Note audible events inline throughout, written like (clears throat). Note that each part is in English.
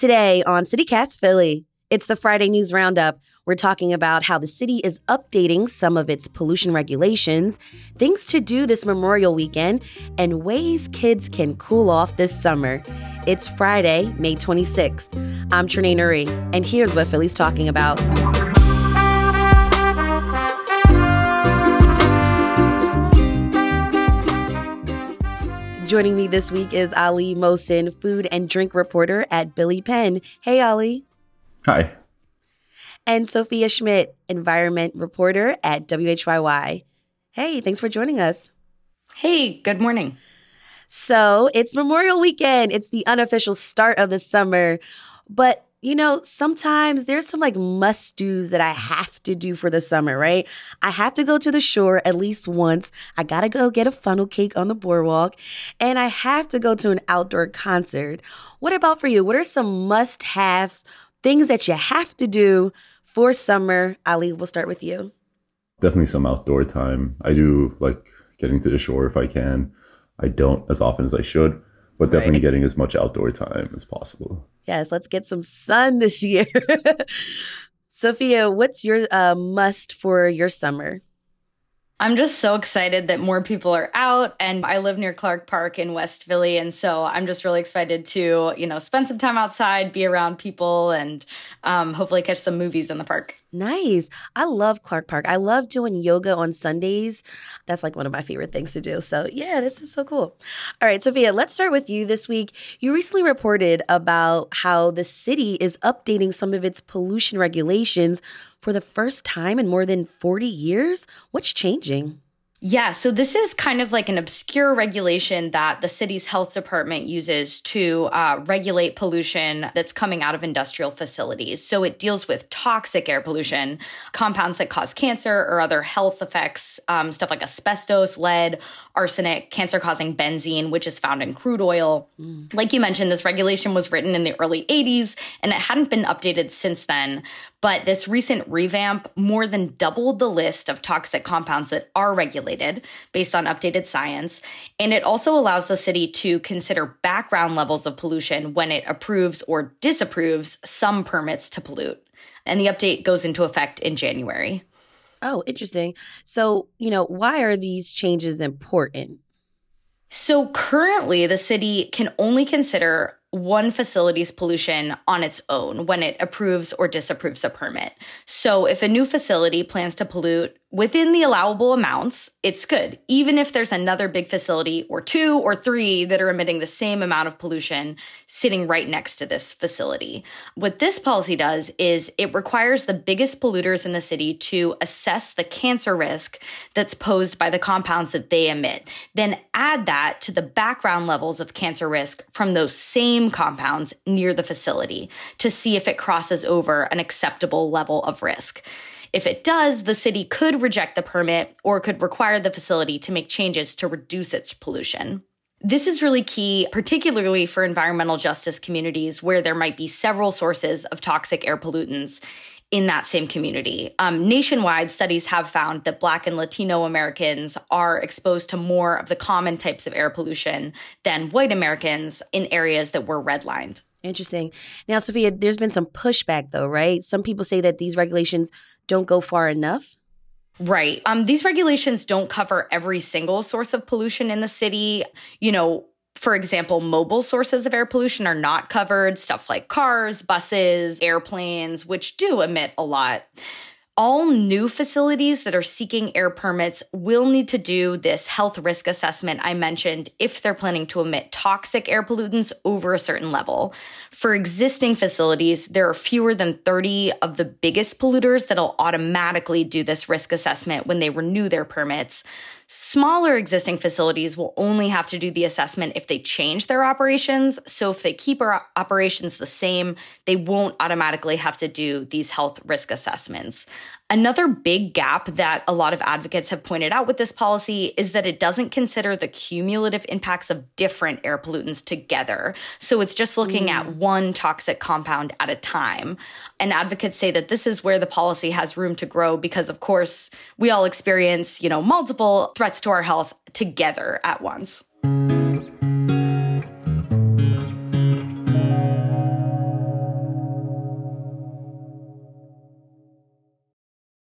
Today on CityCast Philly, it's the Friday News Roundup. We're talking about how the city is updating some of its pollution regulations, things to do this Memorial weekend, and ways kids can cool off this summer. It's Friday, May 26th. I'm Trenae Nuri, and here's what Philly's talking about. Joining me this week is Ali Mohsen, food and drink reporter at Billy Penn. Hey, Ali. Hi. And Sophia Schmidt, environment reporter at WHYY. Hey, thanks for joining us. Hey, good morning. So it's Memorial Weekend. It's the unofficial start of the summer. But you know, sometimes there's some like must do's that I have to do for the summer, right? I have to go to the shore at least once. I gotta go get a funnel cake on the boardwalk, and I have to go to an outdoor concert. What about for you? What are some must haves, things that you have to do for summer? Ali, we'll start with you. Definitely some outdoor time. I do like getting to the shore if I can. I don't as often as I should but definitely right. getting as much outdoor time as possible. Yes, let's get some sun this year. (laughs) Sophia, what's your uh, must for your summer? I'm just so excited that more people are out and I live near Clark Park in West Philly and so I'm just really excited to, you know, spend some time outside, be around people and um, hopefully catch some movies in the park. Nice. I love Clark Park. I love doing yoga on Sundays. That's like one of my favorite things to do. So, yeah, this is so cool. All right, Sophia, let's start with you this week. You recently reported about how the city is updating some of its pollution regulations for the first time in more than 40 years. What's changing? Yeah, so this is kind of like an obscure regulation that the city's health department uses to uh, regulate pollution that's coming out of industrial facilities. So it deals with toxic air pollution, compounds that cause cancer or other health effects, um, stuff like asbestos, lead, arsenic, cancer causing benzene, which is found in crude oil. Mm. Like you mentioned, this regulation was written in the early 80s and it hadn't been updated since then. But this recent revamp more than doubled the list of toxic compounds that are regulated based on updated science. And it also allows the city to consider background levels of pollution when it approves or disapproves some permits to pollute. And the update goes into effect in January. Oh, interesting. So, you know, why are these changes important? So currently, the city can only consider one facility's pollution on its own when it approves or disapproves a permit. So if a new facility plans to pollute within the allowable amounts, it's good, even if there's another big facility or two or three that are emitting the same amount of pollution sitting right next to this facility. What this policy does is it requires the biggest polluters in the city to assess the cancer risk that's posed by the compounds that they emit, then add that to the background levels of cancer risk from those same compounds near the facility to see if it crosses over an acceptable level of risk. If it does, the city could reject the permit or could require the facility to make changes to reduce its pollution. This is really key, particularly for environmental justice communities where there might be several sources of toxic air pollutants in that same community. Um, nationwide, studies have found that Black and Latino Americans are exposed to more of the common types of air pollution than white Americans in areas that were redlined. Interesting. Now, Sophia, there's been some pushback though, right? Some people say that these regulations don't go far enough. Right. Um, these regulations don't cover every single source of pollution in the city. You know, for example, mobile sources of air pollution are not covered, stuff like cars, buses, airplanes, which do emit a lot all new facilities that are seeking air permits will need to do this health risk assessment I mentioned if they're planning to emit toxic air pollutants over a certain level. For existing facilities, there are fewer than 30 of the biggest polluters that'll automatically do this risk assessment when they renew their permits. Smaller existing facilities will only have to do the assessment if they change their operations. So if they keep our operations the same, they won't automatically have to do these health risk assessments. Another big gap that a lot of advocates have pointed out with this policy is that it doesn't consider the cumulative impacts of different air pollutants together. So it's just looking mm. at one toxic compound at a time. And advocates say that this is where the policy has room to grow because, of course, we all experience, you know, multiple threats to our health together at once.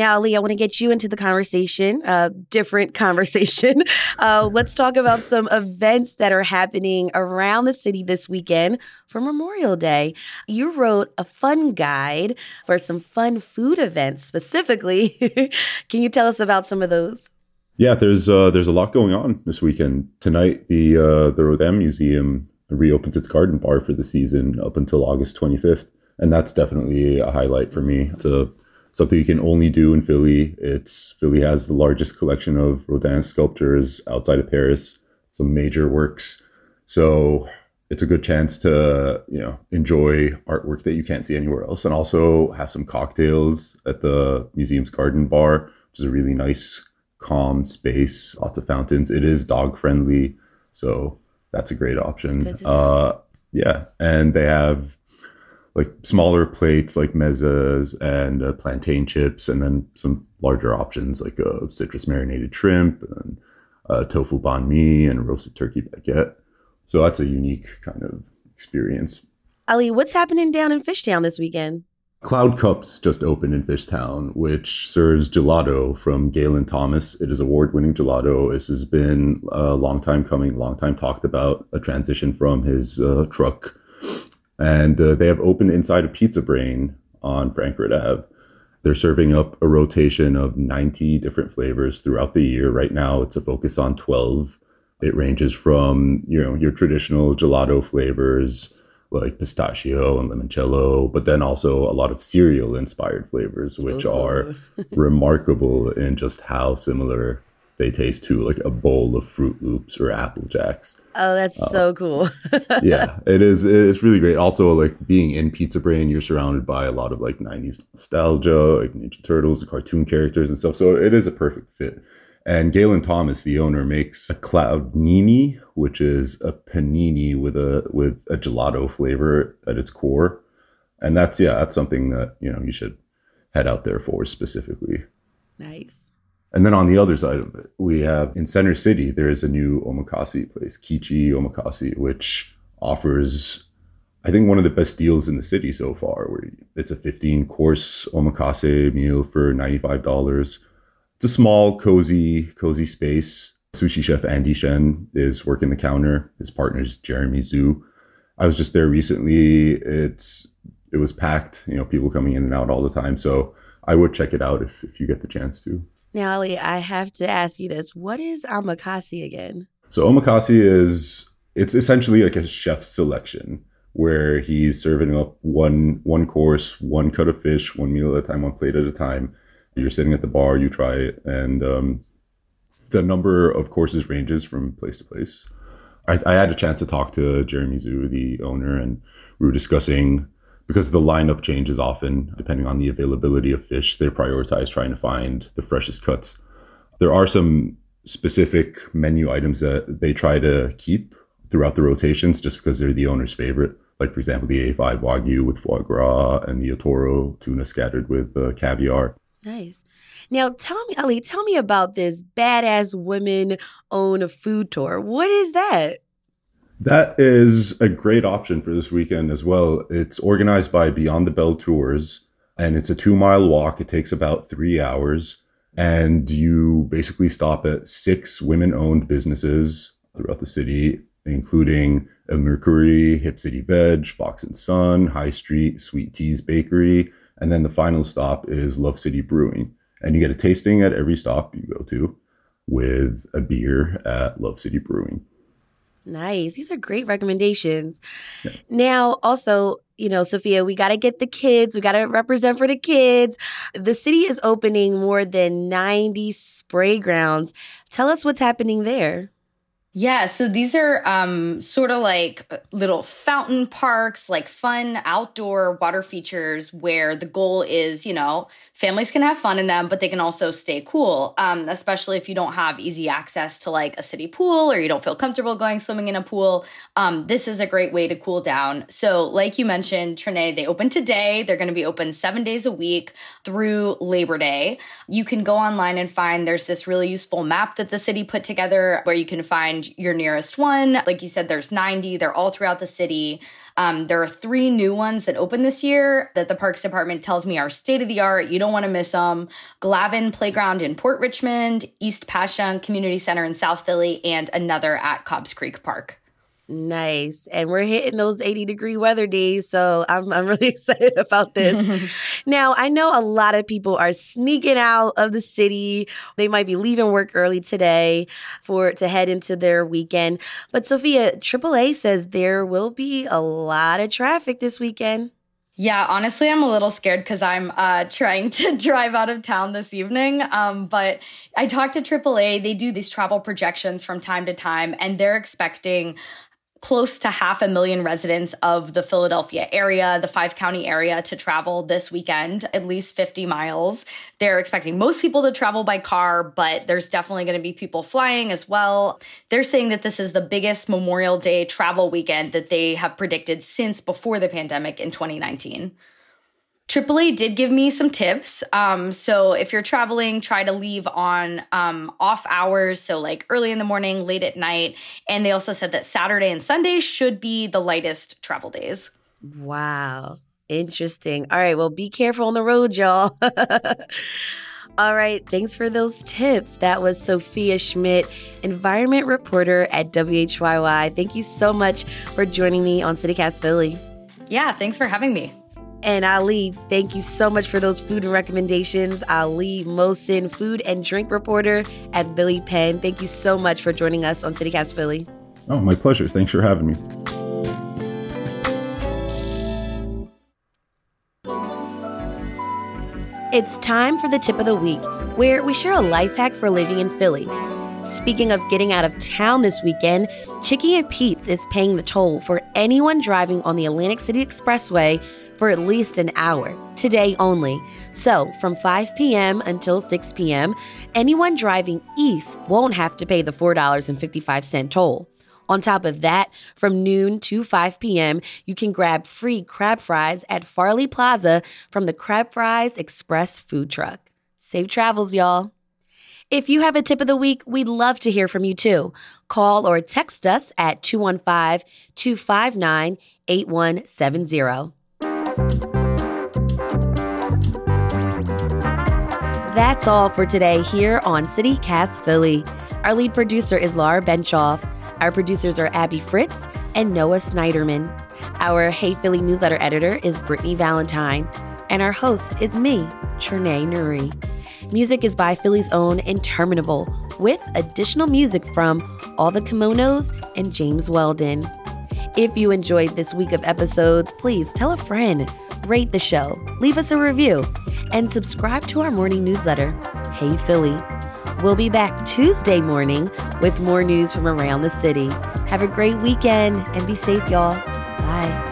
Now, Lee, I want to get you into the conversation, uh, different conversation. (laughs) Uh, let's talk about some events that are happening around the city this weekend for Memorial Day. You wrote a fun guide for some fun food events specifically. (laughs) Can you tell us about some of those? Yeah, there's uh, there's a lot going on this weekend. Tonight, the uh, the Rodin Museum reopens its garden bar for the season up until August 25th, and that's definitely a highlight for me. It's a something you can only do in Philly. It's Philly has the largest collection of Rodin sculptures outside of Paris, some major works. So it's a good chance to, you know, enjoy artwork that you can't see anywhere else and also have some cocktails at the museum's garden bar, which is a really nice calm space, lots of fountains. It is dog friendly, so that's a great option. Uh, yeah, and they have like smaller plates like mezzas and uh, plantain chips, and then some larger options like uh, citrus marinated shrimp and uh, tofu banh mi and roasted turkey baguette. So that's a unique kind of experience. Ali, what's happening down in Fishtown this weekend? Cloud Cups just opened in Fishtown, which serves gelato from Galen Thomas. It is award-winning gelato. This has been a long time coming, long time talked about, a transition from his uh, truck and uh, they have opened inside a Pizza Brain on Frankford Ave. They're serving up a rotation of 90 different flavors throughout the year. Right now, it's a focus on 12. It ranges from you know your traditional gelato flavors like pistachio and limoncello, but then also a lot of cereal inspired flavors, which Ooh. are (laughs) remarkable in just how similar they taste too, like a bowl of Froot Loops or Apple Jacks. Oh, that's uh, so cool. (laughs) yeah, it is. It's really great. Also, like being in Pizza Brain, you're surrounded by a lot of like 90s nostalgia, like Ninja Turtles, the cartoon characters and stuff. So it is a perfect fit. And Galen Thomas, the owner, makes a cloudnini, which is a panini with a with a gelato flavor at its core. And that's yeah, that's something that you know you should head out there for specifically. Nice. And then on the other side of it, we have in Center City, there is a new omakase place, Kichi Omakase, which offers, I think, one of the best deals in the city so far, where it's a 15 course omakase meal for $95. It's a small, cozy, cozy space. Sushi chef Andy Shen is working the counter. His partner is Jeremy Zhu. I was just there recently. It's it was packed, you know, people coming in and out all the time. So I would check it out if, if you get the chance to. Now, Ali, I have to ask you this. What is omakase again? So omakase is it's essentially like a chef's selection where he's serving up one one course, one cut of fish, one meal at a time, one plate at a time. You're sitting at the bar, you try it, and um, the number of courses ranges from place to place. I, I had a chance to talk to Jeremy Zhu, the owner, and we were discussing because the lineup changes often depending on the availability of fish. They prioritize trying to find the freshest cuts. There are some specific menu items that they try to keep throughout the rotations just because they're the owner's favorite. Like, for example, the A5 Wagyu with foie gras and the Otoro tuna scattered with uh, caviar. Nice. Now, tell me, Ali, tell me about this badass women own a food tour. What is that? That is a great option for this weekend as well. It's organized by Beyond the Bell Tours and it's a two mile walk. It takes about three hours. And you basically stop at six women owned businesses throughout the city, including El Merkury, Hip City Veg, Fox and Son, High Street, Sweet Teas Bakery. And then the final stop is Love City Brewing. And you get a tasting at every stop you go to with a beer at Love City Brewing. Nice. These are great recommendations. Yeah. Now, also, you know, Sophia, we got to get the kids. We got to represent for the kids. The city is opening more than 90 spray grounds. Tell us what's happening there. Yeah, so these are um, sort of like little fountain parks, like fun outdoor water features where the goal is, you know, families can have fun in them, but they can also stay cool, um, especially if you don't have easy access to like a city pool or you don't feel comfortable going swimming in a pool. Um, this is a great way to cool down. So, like you mentioned, Trenae, they open today. They're going to be open seven days a week through Labor Day. You can go online and find there's this really useful map that the city put together where you can find find your nearest one. Like you said, there's 90, they're all throughout the city. Um, there are three new ones that opened this year that the Parks Department tells me are state of the art. You don't want to miss them. Glavin Playground in Port Richmond, East Passyunk Community Center in South Philly, and another at Cobbs Creek Park. Nice. And we're hitting those 80 degree weather days. So I'm, I'm really (laughs) excited about this. (laughs) now, I know a lot of people are sneaking out of the city. They might be leaving work early today for to head into their weekend. But Sophia, AAA says there will be a lot of traffic this weekend. Yeah, honestly, I'm a little scared because I'm uh, trying to (laughs) drive out of town this evening. Um, but I talked to AAA. They do these travel projections from time to time, and they're expecting close to half a million residents of the Philadelphia area, the five county area to travel this weekend, at least 50 miles. They're expecting most people to travel by car, but there's definitely going to be people flying as well. They're saying that this is the biggest Memorial Day travel weekend that they have predicted since before the pandemic in 2019. AAA did give me some tips. Um, so if you're traveling, try to leave on um, off hours, so like early in the morning, late at night. And they also said that Saturday and Sunday should be the lightest travel days. Wow. Interesting. All right. Well, be careful on the road, y'all. (laughs) All right. Thanks for those tips. That was Sophia Schmidt, environment reporter at WHYY. Thank you so much for joining me on CityCast Philly. Yeah. Thanks for having me. And Ali, thank you so much for those food recommendations. Ali Mohsen, food and drink reporter at Billy Penn. Thank you so much for joining us on CityCast Philly. Oh, my pleasure. Thanks for having me. It's time for the tip of the week, where we share a life hack for living in Philly. Speaking of getting out of town this weekend, Chicky and Pete's is paying the toll for anyone driving on the Atlantic City Expressway for at least an hour, today only. So, from 5 p.m. until 6 p.m., anyone driving east won't have to pay the $4.55 toll. On top of that, from noon to 5 p.m., you can grab free crab fries at Farley Plaza from the Crab Fries Express food truck. Safe travels, y'all. If you have a tip of the week, we'd love to hear from you too. Call or text us at 215 259 8170. That's all for today here on City Cast Philly. Our lead producer is Laura Benshoff. Our producers are Abby Fritz and Noah Snyderman. Our Hey Philly newsletter editor is Brittany Valentine. And our host is me, Trenae Nuri. Music is by Philly's own Interminable, with additional music from All the Kimonos and James Weldon. If you enjoyed this week of episodes, please tell a friend, rate the show, leave us a review, and subscribe to our morning newsletter, Hey Philly. We'll be back Tuesday morning with more news from around the city. Have a great weekend and be safe, y'all. Bye.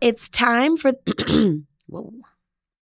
It's time for. (clears throat) Whoa.